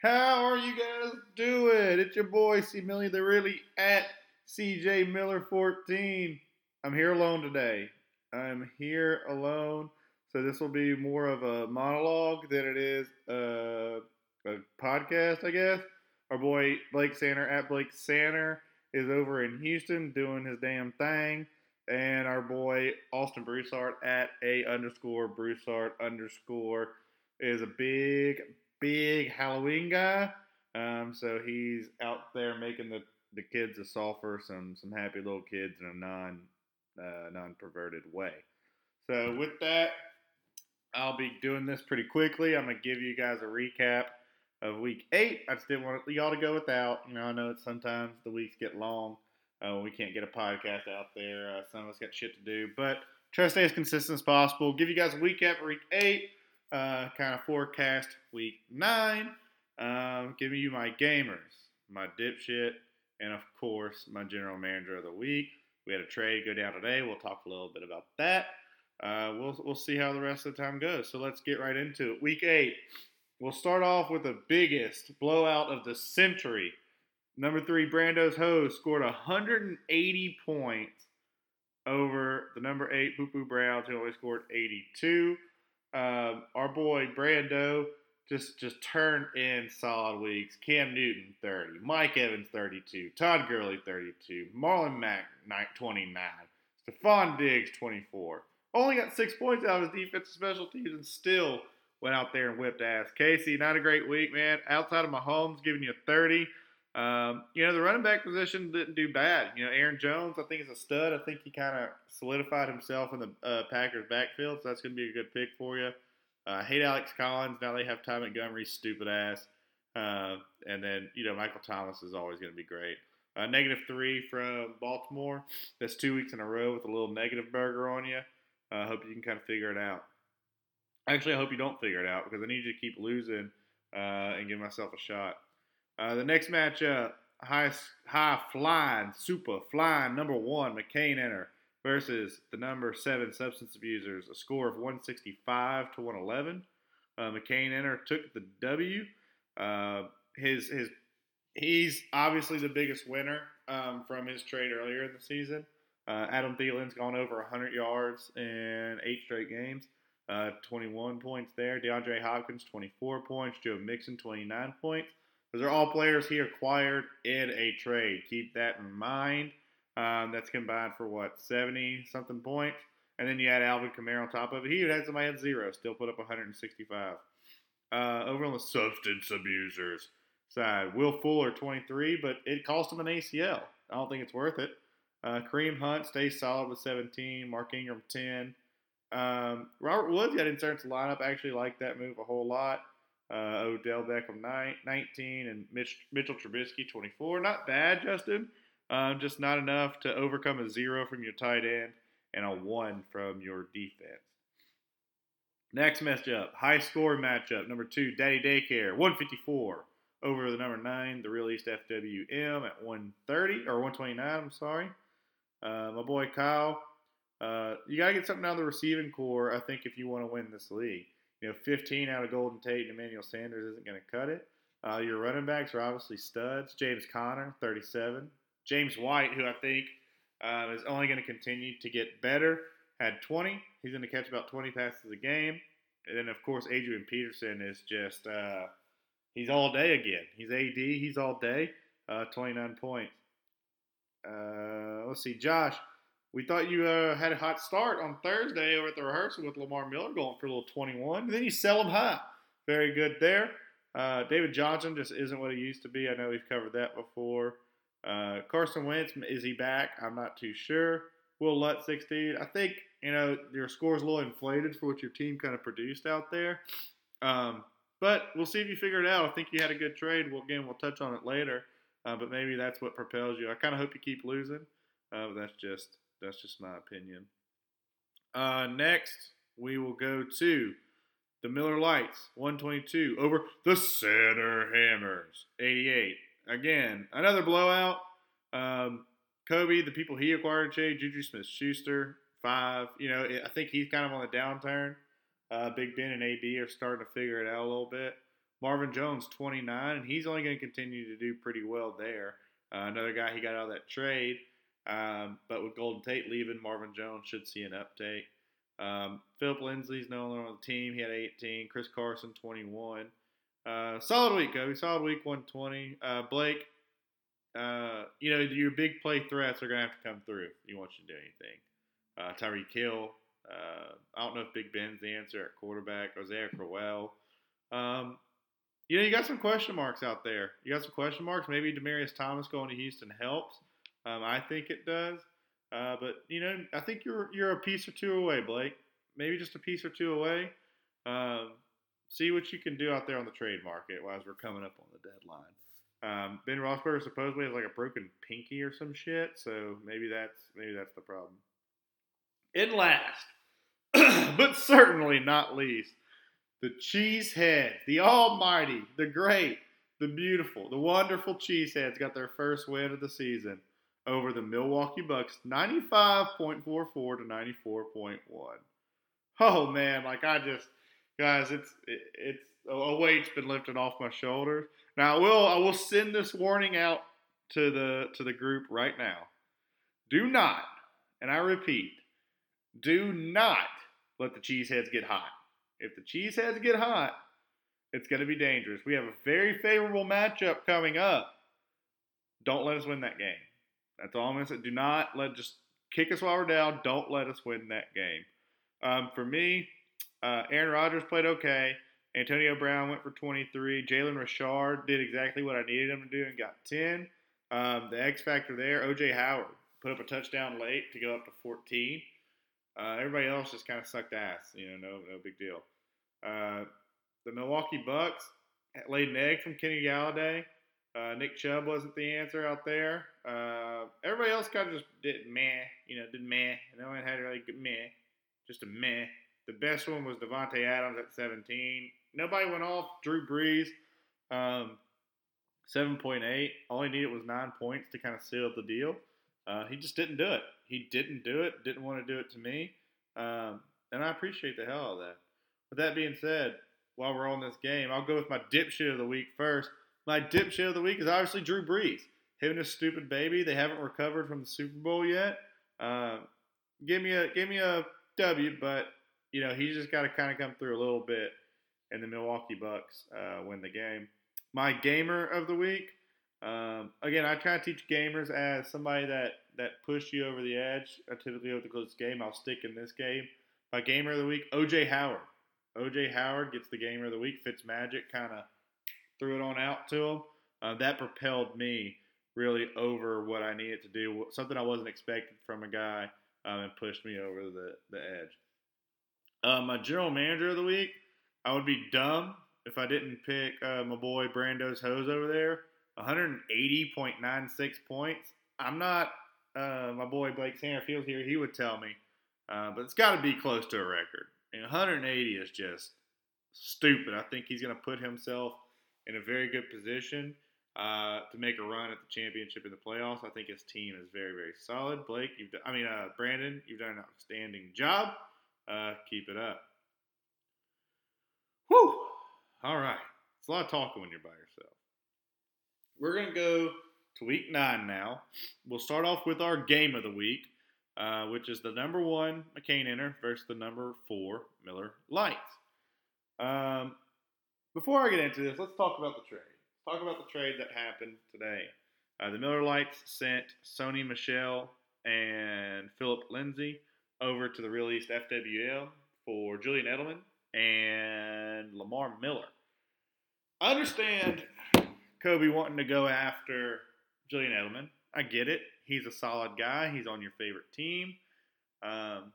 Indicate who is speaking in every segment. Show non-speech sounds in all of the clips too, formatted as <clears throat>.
Speaker 1: How are you guys doing? It's your boy C Millie, the really at CJ Miller 14. I'm here alone today. I'm here alone, so this will be more of a monologue than it is a, a podcast, I guess. Our boy Blake Sanner at Blake Sanner is over in Houston doing his damn thing. And our boy Austin Broussard at A underscore Broussard underscore is a big, big Halloween guy. Um, so he's out there making the, the kids a sulfur, some some happy little kids in a non uh, non perverted way. So with that, I'll be doing this pretty quickly. I'm gonna give you guys a recap of week eight. I just didn't want y'all to go without. You know, I know that sometimes the weeks get long. Uh, we can't get a podcast out there. Uh, some of us got shit to do, but try to stay as consistent as possible. Give you guys a recap for week eight. Uh, kind of forecast week nine. Um, giving you my gamers, my dipshit, and of course my general manager of the week. We had a trade go down today. We'll talk a little bit about that. Uh, we'll we'll see how the rest of the time goes. So let's get right into it. Week eight. We'll start off with the biggest blowout of the century. Number three, Brando's Hose scored 180 points over the number eight Poo Poo Browns, who only scored 82. Um, our boy Brando just just turned in solid weeks. Cam Newton 30, Mike Evans 32, Todd Gurley 32, Marlon Mack 29, Stefon Diggs 24. Only got six points out of his defensive special teams and still went out there and whipped ass. Casey, not a great week, man. Outside of Mahomes giving you a 30. Um, you know, the running back position didn't do bad. You know, Aaron Jones, I think, is a stud. I think he kind of solidified himself in the uh, Packers backfield, so that's going to be a good pick for you. Uh, I hate Alex Collins. Now they have Ty Montgomery's stupid ass. Uh, and then, you know, Michael Thomas is always going to be great. Uh, negative three from Baltimore. That's two weeks in a row with a little negative burger on you. I hope you can kind of figure it out. Actually, I hope you don't figure it out because I need you to keep losing uh, and give myself a shot. Uh, the next matchup, high high flying, super flying number one, McCain Enter versus the number seven substance abusers, a score of 165 to 111. Uh, McCain Enter took the W. Uh, his his he's obviously the biggest winner um, from his trade earlier in the season. Uh, Adam Thielen's gone over 100 yards in eight straight games. Uh, 21 points there. DeAndre Hopkins, 24 points. Joe Mixon, 29 points. Those are all players he acquired in a trade. Keep that in mind. Um, that's combined for what, 70 something points? And then you add Alvin Kamara on top of it. He had somebody had zero, still put up 165. Uh, over on the substance abusers side, Will Fuller, 23, but it cost him an ACL. I don't think it's worth it. Uh, Kareem Hunt stays solid with 17. Mark Ingram, 10. Um, Robert Woods got inserted to lineup. I actually like that move a whole lot. Uh, Odell Beckham, nine, 19, and Mitch, Mitchell Trubisky, 24. Not bad, Justin. Um, just not enough to overcome a zero from your tight end and a one from your defense. Next matchup, high score matchup. Number two, Daddy Daycare, 154 over the number nine, the Real East FWM at 130 or 129. I'm sorry. Uh, my boy Kyle, uh, you gotta get something out of the receiving core. I think if you want to win this league, you know, 15 out of Golden Tate and Emmanuel Sanders isn't going to cut it. Uh, your running backs are obviously studs. James Conner, 37. James White, who I think uh, is only going to continue to get better, had 20. He's going to catch about 20 passes a game. And then, of course, Adrian Peterson is just, uh, he's all day again. He's AD, he's all day, uh, 29 points. Uh, let's see, Josh. We thought you uh, had a hot start on Thursday over at the rehearsal with Lamar Miller going for a little 21. And then you sell him high. Very good there. Uh, David Johnson just isn't what he used to be. I know we've covered that before. Uh, Carson Wentz, is he back? I'm not too sure. Wil Lutz 16. I think, you know, your score is a little inflated for what your team kind of produced out there. Um, but we'll see if you figure it out. I think you had a good trade. Well, again, we'll touch on it later. Uh, but maybe that's what propels you. I kind of hope you keep losing. Uh, that's just that's just my opinion. Uh, next, we will go to the Miller Lights, 122, over the Center Hammers, 88. Again, another blowout. Um, Kobe, the people he acquired, Jay, Juju Smith Schuster, five. You know, I think he's kind of on the downturn. Uh, Big Ben and AB are starting to figure it out a little bit. Marvin Jones, 29, and he's only going to continue to do pretty well there. Uh, another guy he got out of that trade. Um, but with Golden Tate leaving, Marvin Jones should see an uptake. Um, Philip Lindsay's no longer on the team. He had 18. Chris Carson, 21. Uh, solid week, Kobe. Solid week, 120. Uh, Blake, uh, you know, your big play threats are going to have to come through if you want you to do anything. Uh, Tyreek Hill. Uh, I don't know if Big Ben's the answer at quarterback. Isaiah Crowell. Um, you know, you got some question marks out there. You got some question marks. Maybe Demaryius Thomas going to Houston helps. Um, I think it does. Uh, but you know, I think you're you're a piece or two away, Blake. Maybe just a piece or two away. Um, see what you can do out there on the trade market as we're coming up on the deadline. Um, ben Roethlisberger supposedly has like a broken pinky or some shit, so maybe that's maybe that's the problem. And last, <clears throat> but certainly not least, the cheesehead, the almighty, the great, the beautiful, the wonderful cheeseheads got their first win of the season over the Milwaukee Bucks, 95.44 to 94.1. Oh man, like I just guys, it's it, it's a weight's been lifted off my shoulders. Now I will I will send this warning out to the to the group right now. Do not, and I repeat, do not let the cheeseheads get hot. If the cheeseheads get hot, it's going to be dangerous. We have a very favorable matchup coming up. Don't let us win that game. That's all I'm going to say. Do not let just kick us while we're down. Don't let us win that game. Um, for me, uh, Aaron Rodgers played okay. Antonio Brown went for 23. Jalen Richard did exactly what I needed him to do and got 10. Um, the X factor there, OJ Howard put up a touchdown late to go up to 14. Uh, everybody else just kind of sucked ass. You know, no, no big deal. Uh, the Milwaukee Bucks laid an egg from Kenny Golladay. Uh, Nick Chubb wasn't the answer out there. Uh, everybody else kind of just did meh, you know, did meh. No one had really good meh, just a meh. The best one was Davante Adams at 17. Nobody went off. Drew Brees, um, 7.8. All he needed was nine points to kind of seal the deal. Uh, he just didn't do it. He didn't do it. Didn't want to do it to me. Um, and I appreciate the hell out of that. With that being said, while we're on this game, I'll go with my dipshit of the week first. My dipshit of the week is obviously Drew Brees. Him and his stupid baby. They haven't recovered from the Super Bowl yet. Uh, give me a give me a W, but you know he's just got to kind of come through a little bit, and the Milwaukee Bucks uh, win the game. My gamer of the week. Um, again, I try to teach gamers as somebody that that push you over the edge. I typically over the closest game. I'll stick in this game. My gamer of the week, OJ Howard. OJ Howard gets the gamer of the week. Fitz Magic kind of threw it on out to him. Uh, that propelled me really over what I needed to do, something I wasn't expecting from a guy, um, and pushed me over the, the edge. Uh, my general manager of the week, I would be dumb if I didn't pick uh, my boy Brando's hose over there. 180.96 points. I'm not uh, my boy Blake Sanderfield here. He would tell me, uh, but it's got to be close to a record. And 180 is just stupid. I think he's going to put himself in a very good position uh, to make a run at the championship in the playoffs. I think his team is very, very solid. Blake, you've done, I mean, uh, Brandon, you've done an outstanding job. Uh, keep it up. Whew. All right. It's a lot of talking when you're by yourself. We're going to go to week nine now. We'll start off with our game of the week, uh, which is the number one McCain Inner versus the number four Miller Lights. Um, before I get into this, let's talk about the trade. Talk about the trade that happened today. Uh, the Miller Lights sent Sony Michel and Philip Lindsay over to the Real East FWL for Julian Edelman and Lamar Miller. I understand Kobe wanting to go after Julian Edelman. I get it. He's a solid guy. He's on your favorite team. Um,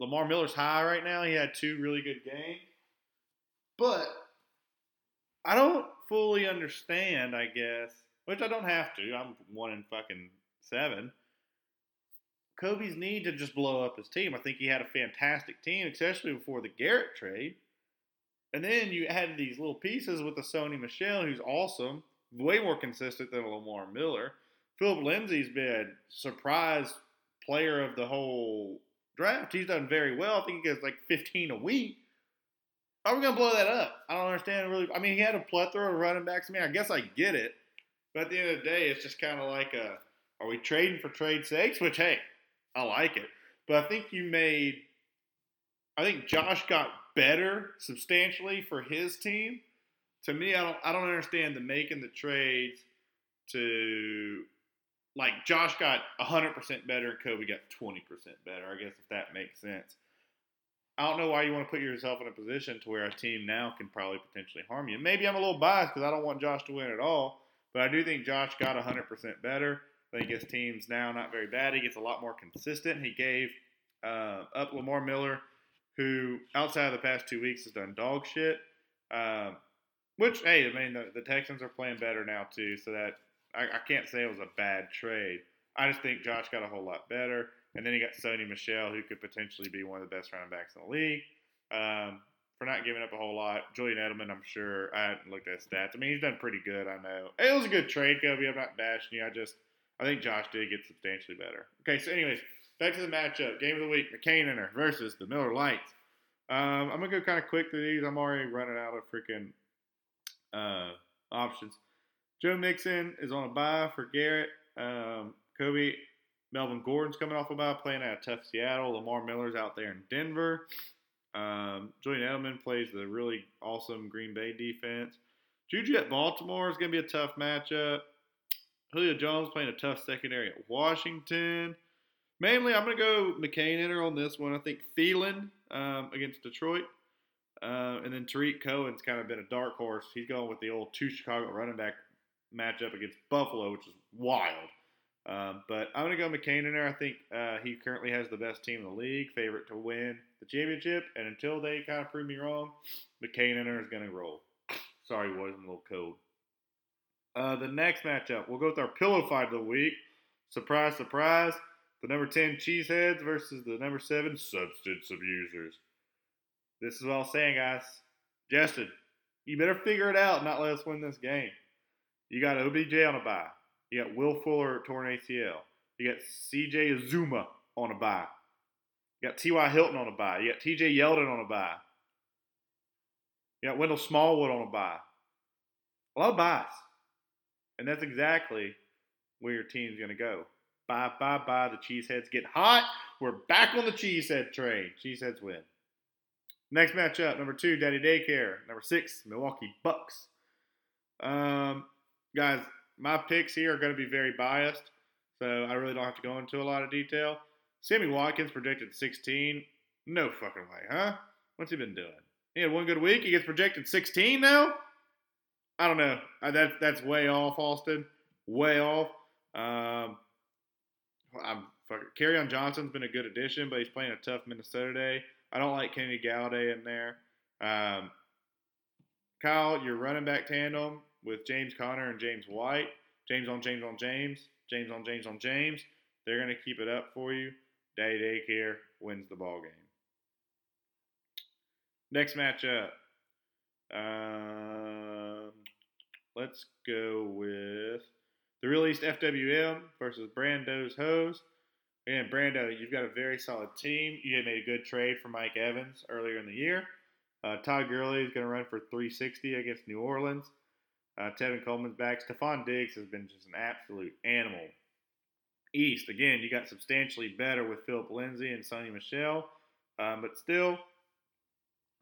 Speaker 1: Lamar Miller's high right now. He had two really good games. But I don't fully understand, I guess, which I don't have to. I'm one in fucking seven. Kobe's need to just blow up his team. I think he had a fantastic team, especially before the Garrett trade. And then you had these little pieces with the Sony Michel, who's awesome, way more consistent than Lamar Miller. Philip Lindsay's been surprise player of the whole draft. He's done very well. I think he gets like 15 a week. Are we gonna blow that up? I don't understand really. I mean, he had a plethora of running backs. I mean, I guess I get it, but at the end of the day, it's just kind of like a: Are we trading for trade sakes? Which hey, I like it, but I think you made. I think Josh got better substantially for his team. To me, I don't. I don't understand the making the trades to like Josh got 100% better Kobe got 20% better. I guess if that makes sense. I don't know why you want to put yourself in a position to where a team now can probably potentially harm you. Maybe I'm a little biased because I don't want Josh to win at all, but I do think Josh got 100% better. I think his team's now not very bad. He gets a lot more consistent. He gave uh, up Lamar Miller, who outside of the past two weeks has done dog shit. Um, which, hey, I mean, the, the Texans are playing better now too, so that I, I can't say it was a bad trade. I just think Josh got a whole lot better. And then he got Sony Michel, who could potentially be one of the best running backs in the league. Um, for not giving up a whole lot. Julian Edelman, I'm sure. I haven't looked at stats. I mean, he's done pretty good, I know. It was a good trade, Kobe. I'm not bashing you. I just, I think Josh did get substantially better. Okay, so, anyways, back to the matchup. Game of the week McCain versus the Miller Lights. Um, I'm going to go kind of quick through these. I'm already running out of freaking uh, options. Joe Mixon is on a bye for Garrett. Um, Kobe Melvin Gordon's coming off a bye, playing at tough Seattle. Lamar Miller's out there in Denver. Um, Julian Edelman plays the really awesome Green Bay defense. Juju at Baltimore is going to be a tough matchup. Julio Jones playing a tough secondary at Washington. Mainly, I'm going to go McCain enter on this one. I think Thielen um, against Detroit. Uh, and then Tarik Cohen's kind of been a dark horse. He's going with the old two Chicago running back matchup against Buffalo, which is wild. Um, but I'm going to go McCain in there. I think uh, he currently has the best team in the league, favorite to win the championship. And until they kind of prove me wrong, McCain in there is going to roll. Sorry, I'm a little cold. Uh, the next matchup, we'll go with our pillow fight of the week. Surprise, surprise. The number 10 Cheeseheads versus the number 7 Substance Abusers. This is what I'm saying, guys. Justin, you better figure it out not let us win this game. You got OBJ on a bye. You got Will Fuller torn ACL. You got CJ Uzomah on a bye. You got T.Y. Hilton on a bye. You got T.J. Yeldon on a bye. You got Wendell Smallwood on a bye. A lot of buys. And that's exactly where your team's going to go. Bye, bye, bye. The Cheeseheads get hot. We're back on the Cheesehead train. Cheeseheads win. Next matchup, number two, Daddy Daycare. Number six, Milwaukee Bucks. Um, guys, my picks here are going to be very biased, so I really don't have to go into a lot of detail. Sammy Watkins projected 16. No fucking way, huh? What's he been doing? He had one good week. He gets projected 16 now. I don't know. Uh, that that's way off, Austin. Way off. Um, I'm fucking. Kerryon Johnson's been a good addition, but he's playing a tough Minnesota day. I don't like Kenny Golladay in there. Um, Kyle, your running back tandem with James Conner and James White. James on James on James. James on James on James. They're going to keep it up for you. Day Daycare wins the ball game. Next matchup. Um, let's go with the released FWM versus Brando's Hose. Again, Brando, you've got a very solid team. You made a good trade for Mike Evans earlier in the year. Uh, Todd Gurley is going to run for 360 against New Orleans. Uh, Tevin Coleman's back. Stefon Diggs has been just an absolute animal. East, again, you got substantially better with Philip Lindsay and Sony Michel, um, but still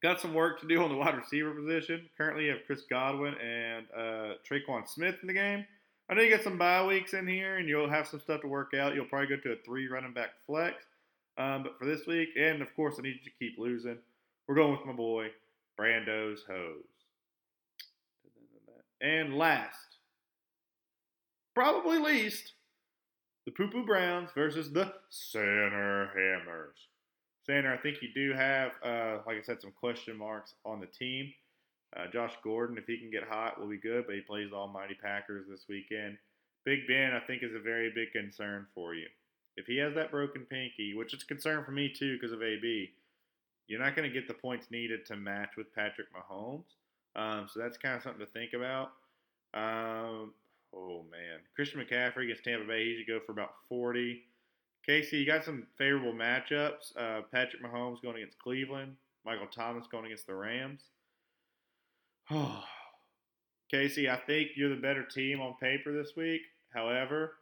Speaker 1: got some work to do on the wide receiver position. Currently, have Chris Godwin and uh, Tre'Quan Smith in the game. I know you got some bye weeks in here, and you'll have some stuff to work out. You'll probably go to a three running back flex. Um, but for this week, and of course, I need you to keep losing. We're going with my boy Brando's Hose. And last, probably least, the Poo Poo Browns versus the Center Hammers. Center, I think you do have, uh, like I said, some question marks on the team. Uh, Josh Gordon, if he can get hot, will be good, but he plays the Almighty Packers this weekend. Big Ben, I think, is a very big concern for you. If he has that broken pinky, which is a concern for me too because of AB, you're not going to get the points needed to match with Patrick Mahomes. Um, so that's kind of something to think about. Um, oh man, Christian McCaffrey against Tampa Bay. He should go for about forty. Casey, you got some favorable matchups. Uh, Patrick Mahomes going against Cleveland. Michael Thomas going against the Rams. <sighs> Oh, Casey, I think you're the better team on paper this week. However,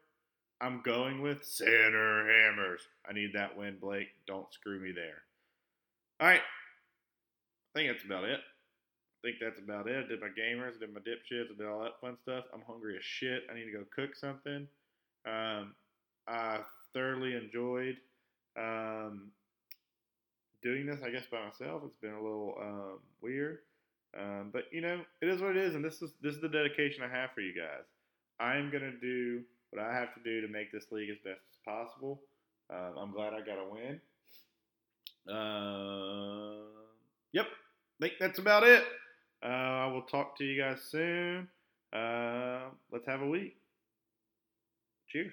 Speaker 1: I'm going with center hammers. I need that win, Blake. Don't screw me there. All right. I think that's about it. Think that's about it. I did my gamers, I did my dipshits, I did all that fun stuff. I'm hungry as shit. I need to go cook something. Um, I thoroughly enjoyed um, doing this, I guess, by myself. It's been a little um, weird. Um, but you know, it is what it is, and this is this is the dedication I have for you guys. I'm gonna do what I have to do to make this league as best as possible. Um, I'm glad I got a win. Uh, yep, I think that's about it. Uh, I will talk to you guys soon. Uh, let's have a week. Cheers.